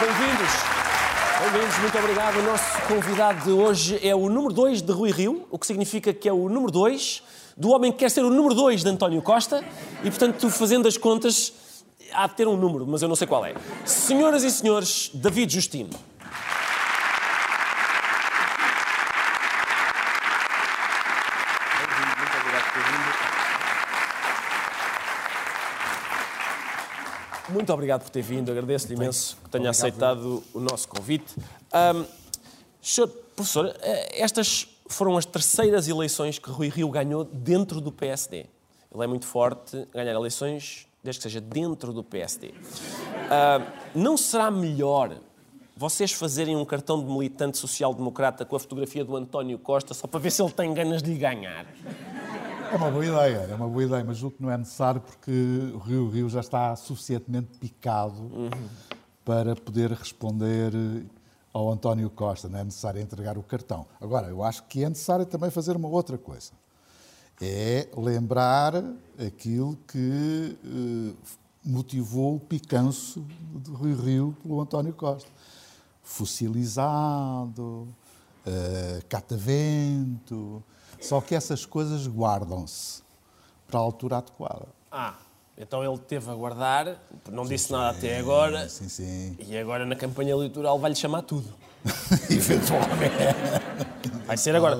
Bem-vindos. Bem-vindos, muito obrigado. O nosso convidado de hoje é o número 2 de Rui Rio, o que significa que é o número 2 do homem que quer ser o número 2 de António Costa e, portanto, tu fazendo as contas, há de ter um número, mas eu não sei qual é. Senhoras e senhores, David Justino. Muito obrigado por ter vindo. Muito obrigado por ter vindo, agradeço-lhe imenso que tenha aceitado o nosso convite. Ahm, senhor professor, eh, estas foram as terceiras eleições que Rui Rio ganhou dentro do PSD. Ele é muito forte ganhar eleições desde que seja dentro do PSD. Ah, não será melhor vocês fazerem um cartão de militante social-democrata com a fotografia do António Costa só para ver se ele tem ganas de lhe ganhar? É uma boa ideia, é uma boa ideia, mas julgo que não é necessário porque o Rio Rio já está suficientemente picado para poder responder ao António Costa. Não é necessário entregar o cartão. Agora, eu acho que é necessário também fazer uma outra coisa. É lembrar aquilo que eh, motivou o picanço de Rio Rio pelo António Costa. Fossilizado, eh, catavento. Só que essas coisas guardam-se para a altura adequada. Ah, então ele teve a guardar, não disse nada até agora, Sim, sim. e agora na campanha eleitoral vai-lhe chamar tudo. Eventualmente. Vai ser agora.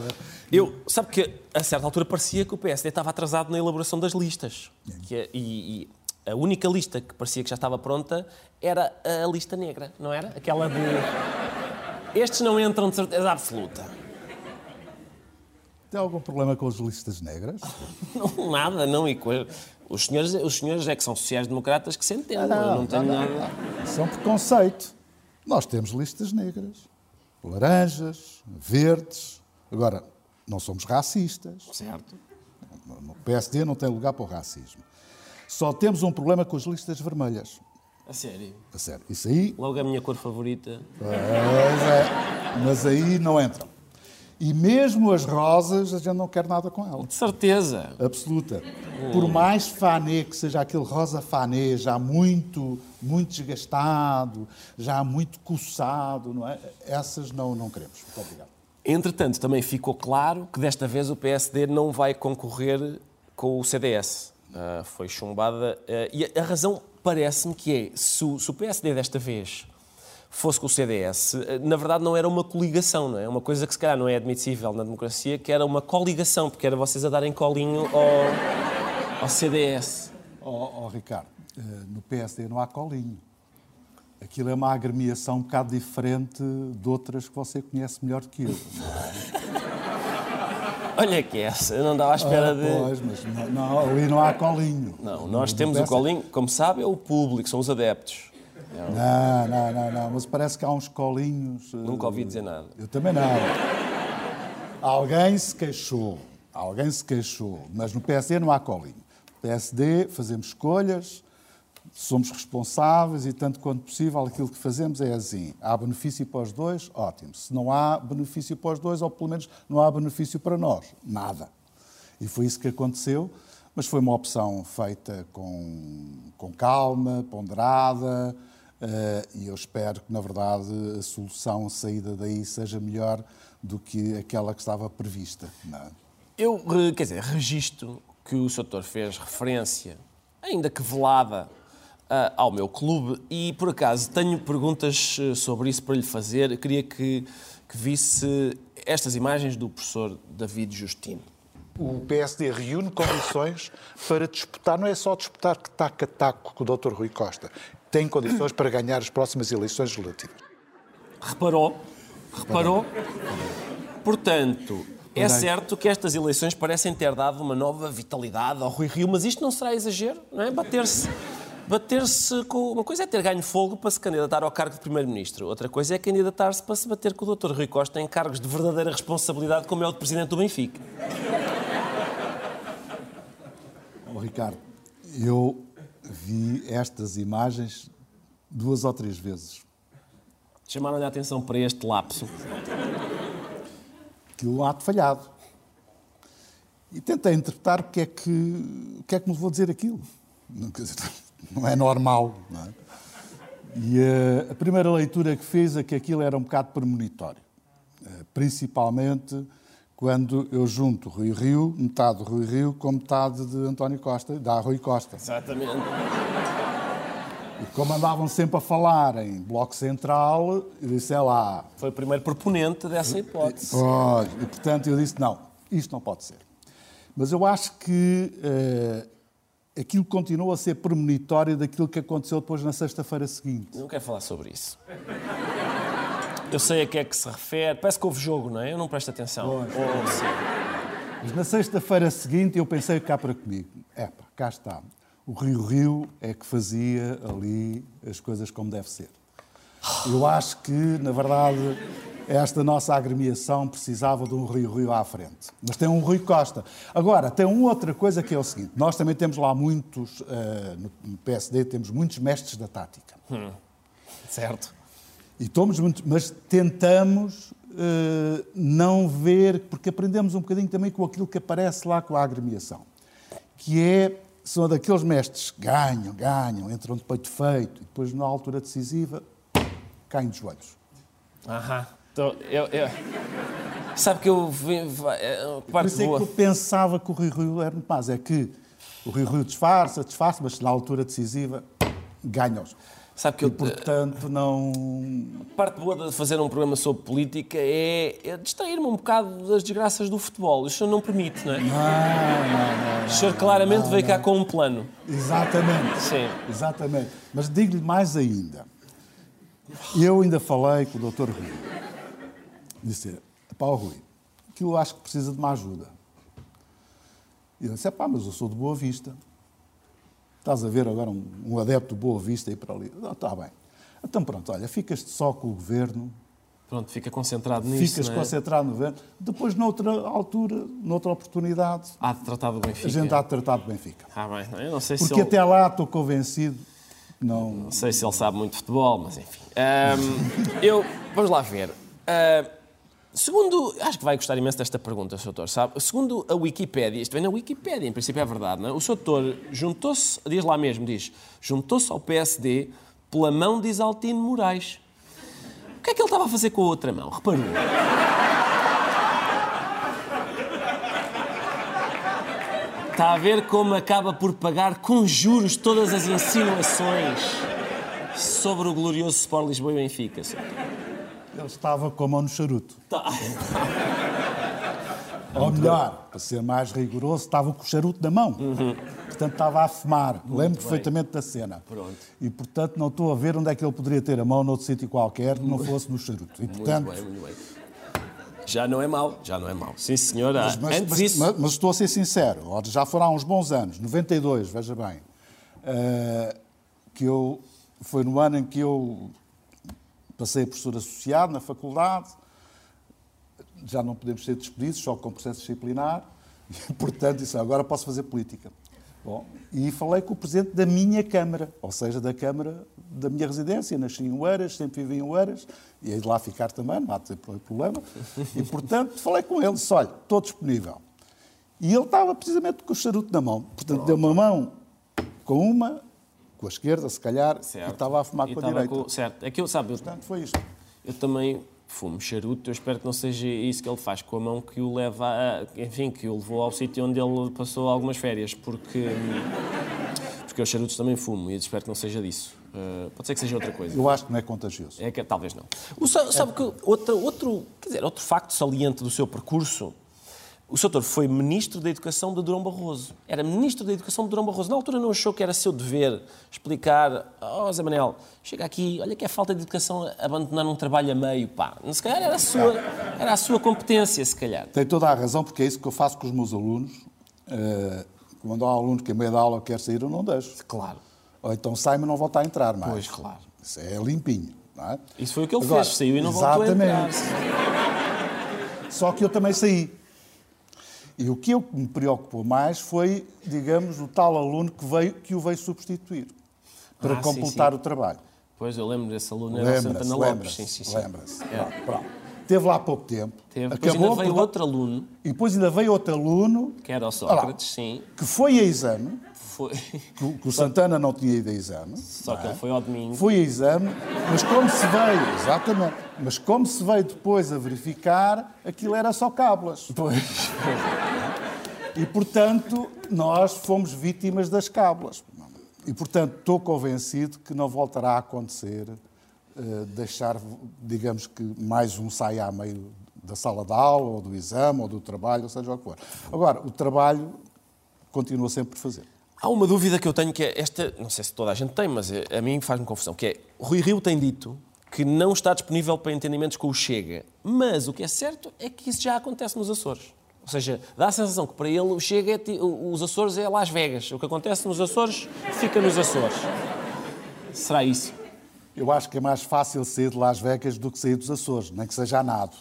Eu, sabe que a certa altura parecia que o PSD estava atrasado na elaboração das listas. Que é- e, e a única lista que parecia que já estava pronta era a lista negra, não era? Aquela de. Estes não entram de certeza absoluta. Tem algum problema com as listas negras? Não, nada, não. E co- os, senhores, os senhores é que são sociais-democratas que se entendem. eu não tenho nada. Isso é um preconceito. Nós temos listas negras, laranjas, verdes. Agora, não somos racistas. Certo. No PSD não tem lugar para o racismo. Só temos um problema com as listas vermelhas. A sério. A sério. Isso aí, Logo a minha cor favorita. pois é, mas aí não entram. E mesmo as rosas, a gente não quer nada com elas. De certeza. absoluta. Por mais fanê que seja aquele rosa fanê, já muito, muito desgastado, já muito coçado, não é? Essas não, não queremos. Muito obrigado. Entretanto, também ficou claro que desta vez o PSD não vai concorrer com o CDS. Ah, foi chumbada. ah, e a, a razão parece-me que é, se o, se o PSD desta vez fosse com o CDS, ah, na verdade não era uma coligação, não é? Uma coisa que se calhar não é admissível na democracia, que era uma coligação, porque era vocês a darem colinho ao, ao CDS. Ó ó, Ricardo, eh, no PSD não há colinho. Aquilo é uma agremiação um bocado diferente de outras que você conhece melhor do que eu. Olha que essa, eu não estava à espera Ah, de... Pois, mas não, não, ali não há colinho. Não, nós No temos o colinho, como sabe, é o público, são os adeptos. Não, não, não, parece que há uns colinhos. eh, Nunca ouvi dizer nada. Eu também não. Alguém se queixou, alguém se queixou, mas no PSD não há colinho. No PSD fazemos escolhas, somos responsáveis e, tanto quanto possível, aquilo que fazemos é assim: há benefício para os dois, ótimo. Se não há benefício para os dois, ou pelo menos não há benefício para nós, nada. E foi isso que aconteceu, mas foi uma opção feita com, com calma, ponderada, e eu espero que, na verdade, a solução, a saída daí, seja melhor do que aquela que estava prevista. não é? Eu, quer dizer, registro que o Sr. Doutor fez referência, ainda que velada, ao meu clube e, por acaso, tenho perguntas eh, sobre isso para lhe fazer. Queria que, que visse estas imagens do professor David Justino. O PSD reúne condições para disputar, não é só disputar que taco a taco com o Dr. Rui Costa, tem condições para ganhar as próximas eleições legislativas. Reparou? Reparou? Portanto, é certo que estas eleições parecem ter dado uma nova vitalidade ao Rui Rio, mas isto não será exagero, não é? Bater-se. Bater-se com. Uma coisa é ter ganho fogo para se candidatar ao cargo de Primeiro-Ministro, outra coisa é candidatar-se para se bater com o Dr. Rui Costa em cargos de verdadeira responsabilidade, como é o de Presidente do Benfica. Ó, Ricardo, eu vi estas imagens duas ou três vezes. Chamaram-lhe a atenção para este lapso. Aquilo é um ato falhado. E tentei interpretar o que é que, o que, é que me levou a dizer aquilo. Não, é normal. Não é? E eh, a primeira leitura que fiz é que aquilo era um bocado premonitório. Eh, principalmente quando eu junto Rui Rio, metade do Rui Rio, com metade de António Costa, da Rui Costa. Exatamente. E como andavam sempre a falar em Bloco Central, eu disse, é lá. Foi o primeiro proponente dessa hipótese. Pois, e portanto eu disse, não, isto não pode ser. Mas eu acho que eh, aquilo continua a ser premonitório daquilo que aconteceu depois na sexta-feira seguinte. Não quero falar sobre isso. Eu sei a que é que se refere. Parece que houve jogo, não é? Eu não presto atenção. Oh. Mas na sexta-feira seguinte eu pensei cá para comigo. Epá, cá está. O Rio Rio é que fazia ali as coisas como deve ser. Eu acho que, na verdade, esta nossa agremiação precisava de um Rio Rio à frente. Mas tem um Rui Costa. Agora, tem uma outra coisa que é o seguinte. Nós também temos lá muitos, eh, no PSD, temos muitos mestres da tática. Certo. E estamos muito, mas tentamos eh, não ver, porque aprendemos um bocadinho também com aquilo que aparece lá com a agremiação, que é, são daqueles mestres que ganham, ganham, entram de peito feito, e depois na altura decisiva caem de joelhos. Aham. Então, eu, eu- Sabe que eu vai- é, Por isso é que eu pensava que o Rio Rio era muito mais, é que o Rio Rio disfarça, disfarça, mas na altura decisiva ganha-os. Sabe que E, eu. portanto, não... Parte boa de fazer um programa sobre política é, é distrair-me um bocado das desgraças do futebol. O senhor não permite, não é? Não, não, não. O senhor claramente veio cá com um plano. Exatamente. Sim. Exatamente. Mas digo-lhe mais ainda. Eu ainda falei com o Dr. Rui. Disse, pá, ó, Rui, aquilo eu acho que precisa de uma ajuda. E ele disse, pá, mas eu sou de Boa Vista. Estás a ver agora um, um adepto de Boa Vista aí para ali. Não, está bem. Então pronto, olha, ficas só com o governo, Pronto, fica concentrado nisso. ficas é? concentrado no governo, depois noutra altura, noutra oportunidade, Há de tratar do Benfica. a gente há de tratar de Benfica. Ah, bem, eu não sei se Porque ele... até lá estou convencido não... Não sei se ele sabe muito futebol, mas enfim. Ahm, eu, vamos lá ver. Ah, segundo, acho que vai gostar imenso desta pergunta, Sr. Doutor, sabe? Segundo a Wikipédia, isto vem na Wikipédia, em princípio é verdade, não é? O Sr. Doutor juntou-se, diz lá mesmo, diz, juntou-se ao PSD pela mão de Isaltino Moraes. O que é que ele estava a fazer com a outra mão? Reparou? Está a ver como acaba por pagar com juros todas as insinuações sobre o glorioso Sport Lisboa e Benfica. Sr. Doutor. Ele estava com a mão no charuto. Tá. Ou melhor, para ser mais rigoroso, estava com o charuto na mão. Portanto, estava a fumar. Lembro Uhum. bem. perfeitamente da cena. Pronto. E, portanto, não estou a ver onde é que ele poderia ter a mão noutro sítio qualquer que não fosse no charuto. E, portanto, Muito bem, muito bem. Já não é mau, já não é mau. Sim, senhora. Mas, mas- Antes mas- disso, mas- mas estou a ser sincero, já foram há uns bons anos, 92, veja bem, eh, que eu, foi no ano em que eu passei a professor associado na faculdade, já não podemos ser despedidos, só com processo disciplinar, e, portanto, disse, agora posso fazer política. Bom, e falei com o presidente da minha Câmara, ou seja, da Câmara da minha residência, nasci em Oeiras, sempre vivi em Oeiras, e hei de lá ficar também, não há problema, e, portanto, falei com ele, disse, olha, estou disponível. E ele estava precisamente com o charuto na mão, portanto, deu uma mão com uma, com a esquerda, se calhar, certo. e estava a fumar E com a direita. com- Certo. É que eu, sabe, eu, Portanto, foi isto. eu também fumo charuto, eu espero que não seja isso que ele faz com a mão que o leva a, enfim, que o levou ao sítio onde ele passou algumas férias, porque porque eu charutos também fumo e espero que não seja disso. Uh, pode ser que seja outra coisa. Eu acho que não é contagioso. É que talvez não. O, sa- sabe que outra, outro, quer dizer, outro facto saliente do seu percurso, o Sr. Doutor foi Ministro da Educação de Durão Barroso. Era Ministro da Educação de Durão Barroso. Na altura não achou que era seu dever explicar, oh Zé Manel, chega aqui, olha que é falta de educação abandonar um trabalho a meio, pá. Se calhar era a sua, era a sua competência, se calhar. Tem toda a razão, porque é isso que eu faço com os meus alunos. Eh, quando há um aluno que a meio da aula quer sair, eu não deixo. Claro. Ou então sai, mas não volta a entrar mais. Pois, claro. Isso é limpinho. Não é? Isso foi o que ele Agora, fez, saiu e não voltou a entrar. exatamente. Só que eu também saí. E o que eu me preocupou mais foi, digamos, o tal aluno que, veio, que o veio substituir para Ah, sim, completar sim. o trabalho. Pois, eu lembro desse aluno, era o Santana Lopes. lembra-se, Sim, sim, sim. lembra-se. É. Pronto, pronto. Teve lá há pouco tempo. Teve. Depois Acabou ainda veio por- outro aluno, E depois ainda veio outro aluno que era o Sócrates, sim. que foi a exame foi. que, o- que o Santana não tinha ido a exame. Só que é? ele foi ao domingo. Foi a exame, mas como se veio, exatamente, mas como se veio depois a verificar, aquilo era só cábulas. Pois. E, portanto, nós fomos vítimas das cábulas. E, portanto, estou convencido que não voltará a acontecer eh, deixar, digamos que, mais um saia a meio da sala de aula, ou do exame, ou do trabalho, ou seja o que for. Agora, o trabalho continua sempre por fazer. Há uma dúvida que eu tenho que é esta, não sei se toda a gente tem, mas é- a mim faz-me confusão, que é, Rui Rio tem dito que não está disponível para entendimentos com o Chega, mas o que é certo é que isso já acontece nos Açores. Ou seja, dá a sensação que para ele o Chega é, os Açores é Las Vegas. O que acontece nos Açores, fica nos Açores. Será isso? Eu acho que é mais fácil sair de Las Vegas do que sair dos Açores, nem que seja a nado.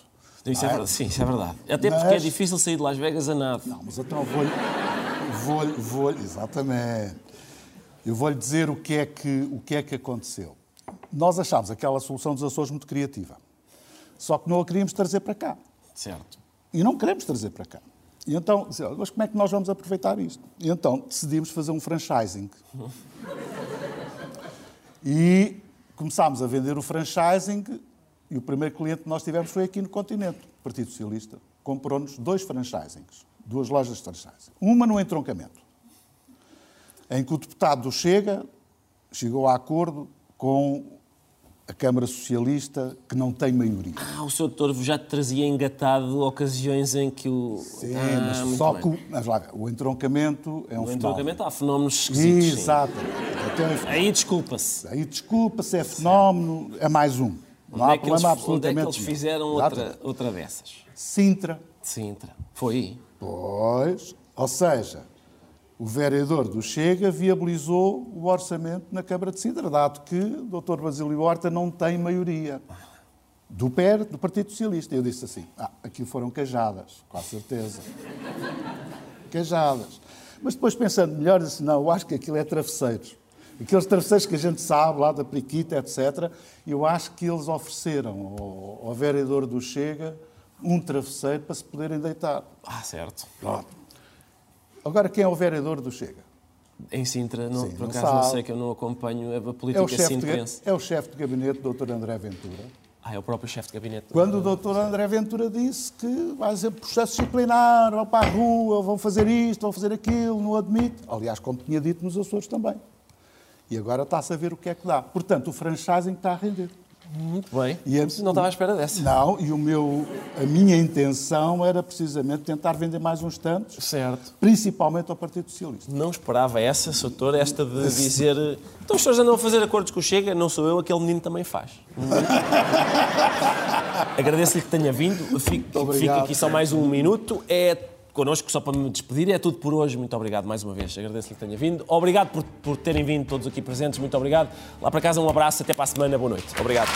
Isso é é? verdade. Sim, isso é verdade. Até porque Mas- é difícil sair de Las Vegas a nada. Não, mas então vou-lhe. Vou, vou, exatamente. Eu vou-lhe dizer o que, é que, o que é que aconteceu. Nós achámos aquela solução dos Açores muito criativa. Só que não a queríamos trazer para cá. Certo. E não queremos trazer para cá. E então, disse, "Olha, mas como é que nós vamos aproveitar isto? E então decidimos fazer um franchising. E começámos a vender o franchising e o primeiro cliente que nós tivemos foi aqui no continente. O Partido Socialista comprou-nos dois franchisings, duas lojas de franchising. Uma no entroncamento, em que o deputado do Chega chegou a acordo com a Câmara Socialista, que não tem maioria. Ah, o Sr. Doutor já trazia engatado ocasiões em que o... Sim, Ah, mas só bem. que o, mas lá, o entroncamento é um No fenómeno. entroncamento há fenómenos esquisitos. sim. Exato. Um fenómeno. Aí desculpa-se. Aí desculpa-se, é fenómeno, é mais um. Não Onde há é, que eles, problema onde é absolutamente que eles nenhum. fizeram outra, Exato. outra dessas? Sintra. Sintra. Foi aí. Pois, ou seja, o vereador do Chega viabilizou o orçamento na Câmara de Sintra, dado que o Dr. Basílio Horta não tem maioria. Do PER, do Partido Socialista. Eu disse assim, ah, aqui foram cajadas, com certeza. cajadas. Mas depois pensando melhor, disse, não, eu acho que aquilo é travesseiros. Aqueles travesseiros que a gente sabe, lá da Priquita, etc., eu acho que eles ofereceram ao, ao vereador do Chega um travesseiro para se poderem deitar. Ah, certo. Pronto. Agora, quem é o vereador do Chega? Em Sintra, não, Sim, por acaso não sei que eu não acompanho a É política ga- sintrense. é o chefe de gabinete, Dr. André Ventura. Ah, é o próprio chefe de gabinete. Quando o Dr. André Ventura disse que vai haver processo disciplinar, vão para a rua, vão fazer isto, vão fazer aquilo, não admite. Aliás, como tinha dito nos Açores também. E agora está-se a ver o que é que dá. Portanto, o franchising está a render. Muito bem. E a- Não estava à espera dessa. Não, e o meu, a minha intenção era precisamente tentar vender mais uns tantos, Certo. principalmente ao Partido Socialista. Não esperava essa, Sr. Doutor, esta de dizer então as pessoas andam a fazer acordos com o Chega, não sou eu, aquele menino também faz. Agradeço-lhe que tenha vindo. Fico, fico aqui só mais um minuto. É connosco, só para me despedir. É tudo por hoje. Muito obrigado mais uma vez. Agradeço-lhe que tenha vindo. Obrigado por, por terem vindo todos aqui presentes. Muito obrigado. Lá para casa, um abraço. Até para a semana. Boa noite. Obrigado.